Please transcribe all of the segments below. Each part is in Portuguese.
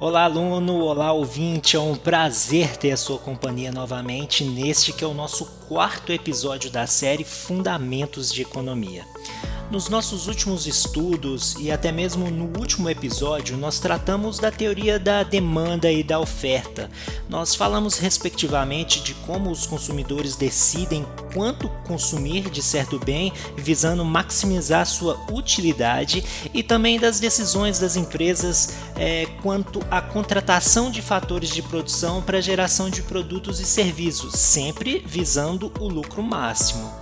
Olá, aluno, olá, ouvinte. É um prazer ter a sua companhia novamente neste que é o nosso quarto episódio da série Fundamentos de Economia. Nos nossos últimos estudos e até mesmo no último episódio, nós tratamos da teoria da demanda e da oferta. Nós falamos respectivamente de como os consumidores decidem quanto consumir de certo bem, visando maximizar sua utilidade, e também das decisões das empresas é, quanto à contratação de fatores de produção para geração de produtos e serviços, sempre visando o lucro máximo.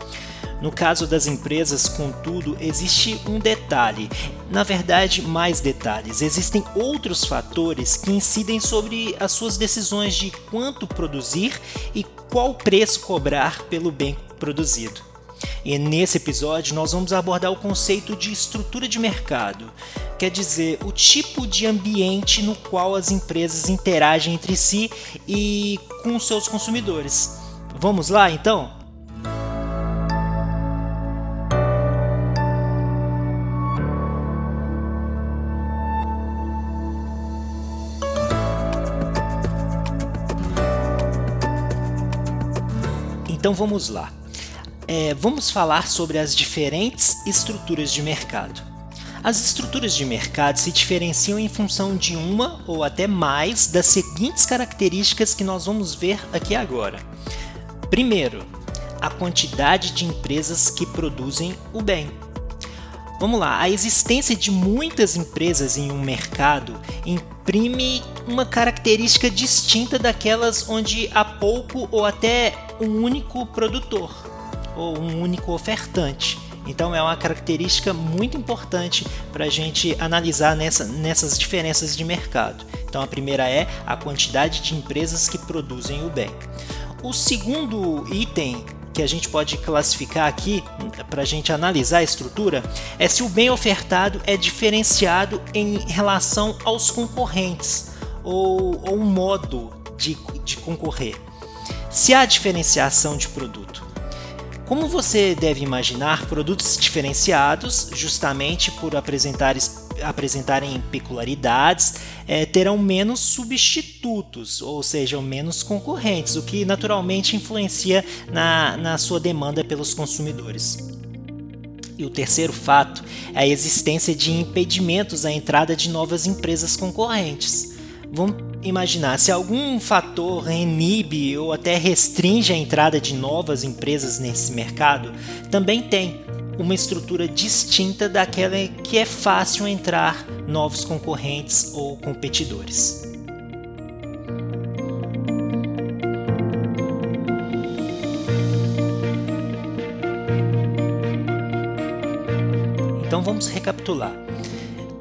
No caso das empresas, contudo, existe um detalhe, na verdade, mais detalhes. Existem outros fatores que incidem sobre as suas decisões de quanto produzir e qual preço cobrar pelo bem produzido. E nesse episódio nós vamos abordar o conceito de estrutura de mercado, quer dizer, o tipo de ambiente no qual as empresas interagem entre si e com seus consumidores. Vamos lá então? Então vamos lá. É, vamos falar sobre as diferentes estruturas de mercado. As estruturas de mercado se diferenciam em função de uma ou até mais das seguintes características que nós vamos ver aqui agora. Primeiro, a quantidade de empresas que produzem o bem. Vamos lá, a existência de muitas empresas em um mercado imprime uma característica distinta daquelas onde há pouco ou até um único produtor ou um único ofertante. Então é uma característica muito importante para a gente analisar nessa, nessas diferenças de mercado. Então a primeira é a quantidade de empresas que produzem o bem. O segundo item que a gente pode classificar aqui para a gente analisar a estrutura é se o bem ofertado é diferenciado em relação aos concorrentes ou, ou modo de, de concorrer. Se há diferenciação de produto. Como você deve imaginar, produtos diferenciados, justamente por apresentar, apresentarem peculiaridades, é, terão menos substitutos, ou seja, menos concorrentes, o que naturalmente influencia na, na sua demanda pelos consumidores. E o terceiro fato é a existência de impedimentos à entrada de novas empresas concorrentes. Vamos imaginar se algum fator inibe ou até restringe a entrada de novas empresas nesse mercado, também tem uma estrutura distinta daquela que é fácil entrar novos concorrentes ou competidores. Então vamos recapitular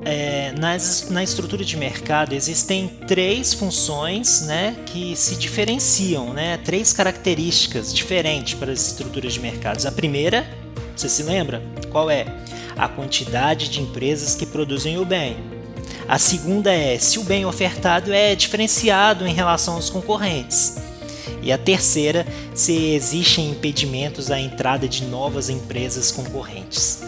é, nas, na estrutura de mercado existem três funções né, que se diferenciam, né, três características diferentes para as estruturas de mercados. A primeira, você se lembra? Qual é? A quantidade de empresas que produzem o bem. A segunda é se o bem ofertado é diferenciado em relação aos concorrentes. E a terceira, se existem impedimentos à entrada de novas empresas concorrentes.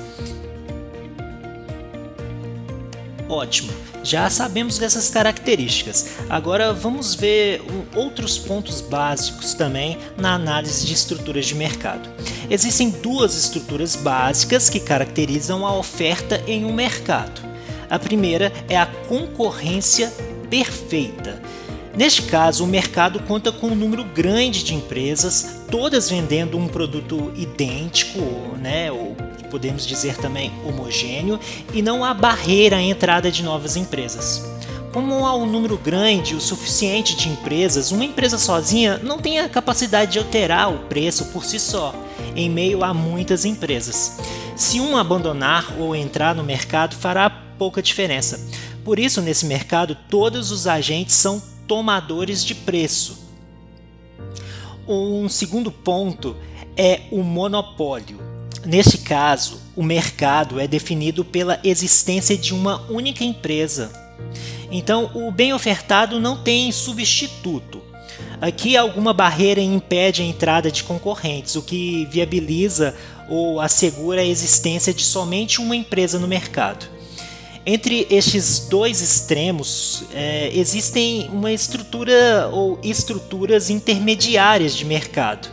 Ótimo, já sabemos dessas características. Agora vamos ver outros pontos básicos também na análise de estruturas de mercado. Existem duas estruturas básicas que caracterizam a oferta em um mercado. A primeira é a concorrência perfeita. Neste caso, o mercado conta com um número grande de empresas, todas vendendo um produto idêntico, né, ou podemos dizer também homogêneo, e não há barreira à entrada de novas empresas. Como há um número grande o suficiente de empresas, uma empresa sozinha não tem a capacidade de alterar o preço por si só, em meio a muitas empresas. Se um abandonar ou entrar no mercado, fará pouca diferença. Por isso, nesse mercado, todos os agentes são tomadores de preço. Um segundo ponto é o monopólio. Neste caso, o mercado é definido pela existência de uma única empresa. Então, o bem ofertado não tem substituto. Aqui alguma barreira impede a entrada de concorrentes, o que viabiliza ou assegura a existência de somente uma empresa no mercado. Entre estes dois extremos, é, existem uma estrutura ou estruturas intermediárias de mercado,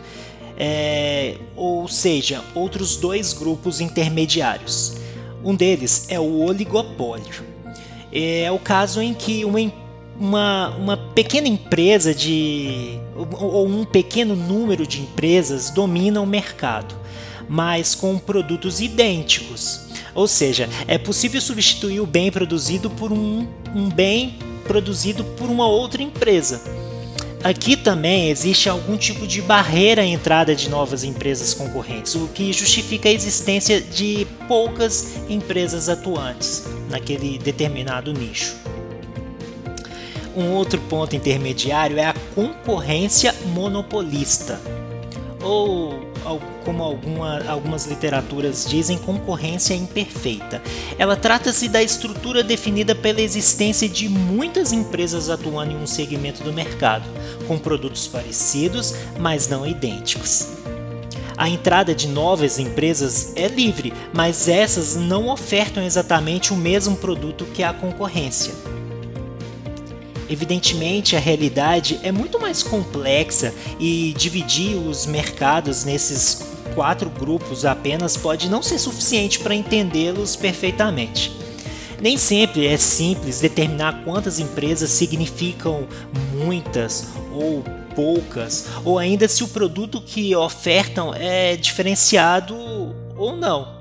é, ou seja, outros dois grupos intermediários. Um deles é o oligopólio. É o caso em que uma, uma, uma pequena empresa de ou um pequeno número de empresas domina o mercado, mas com produtos idênticos ou seja, é possível substituir o bem produzido por um, um bem produzido por uma outra empresa. Aqui também existe algum tipo de barreira à entrada de novas empresas concorrentes, o que justifica a existência de poucas empresas atuantes naquele determinado nicho. Um outro ponto intermediário é a concorrência monopolista, ou como alguma, algumas literaturas dizem, concorrência imperfeita. Ela trata-se da estrutura definida pela existência de muitas empresas atuando em um segmento do mercado, com produtos parecidos, mas não idênticos. A entrada de novas empresas é livre, mas essas não ofertam exatamente o mesmo produto que a concorrência. Evidentemente, a realidade é muito mais complexa e dividir os mercados nesses quatro grupos apenas pode não ser suficiente para entendê-los perfeitamente. Nem sempre é simples determinar quantas empresas significam muitas ou poucas, ou ainda se o produto que ofertam é diferenciado ou não.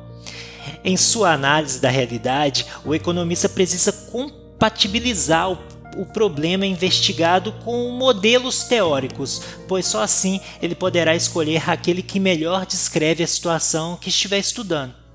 Em sua análise da realidade, o economista precisa compatibilizar o o problema investigado com modelos teóricos, pois só assim ele poderá escolher aquele que melhor descreve a situação que estiver estudando.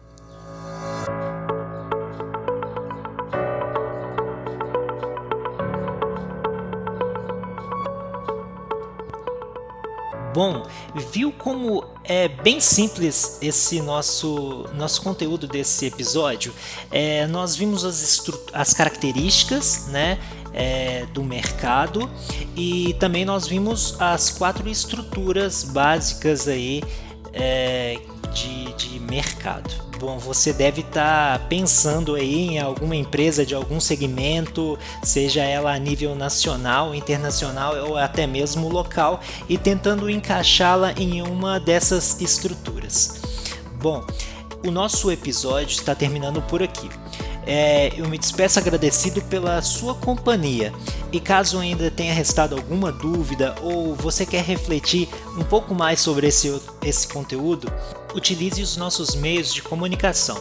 Bom, viu como é bem simples esse nosso, nosso conteúdo desse episódio? É, nós vimos as, as características, né? É, do mercado e também nós vimos as quatro estruturas básicas aí é, de, de mercado. Bom, você deve estar tá pensando aí em alguma empresa de algum segmento, seja ela a nível nacional, internacional ou até mesmo local, e tentando encaixá-la em uma dessas estruturas. Bom, o nosso episódio está terminando por aqui. É, eu me despeço agradecido pela sua companhia. E caso ainda tenha restado alguma dúvida ou você quer refletir um pouco mais sobre esse, esse conteúdo, utilize os nossos meios de comunicação.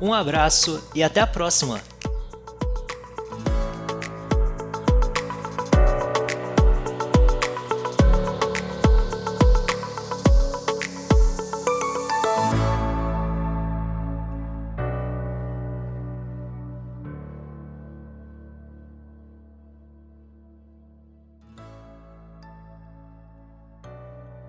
Um abraço e até a próxima!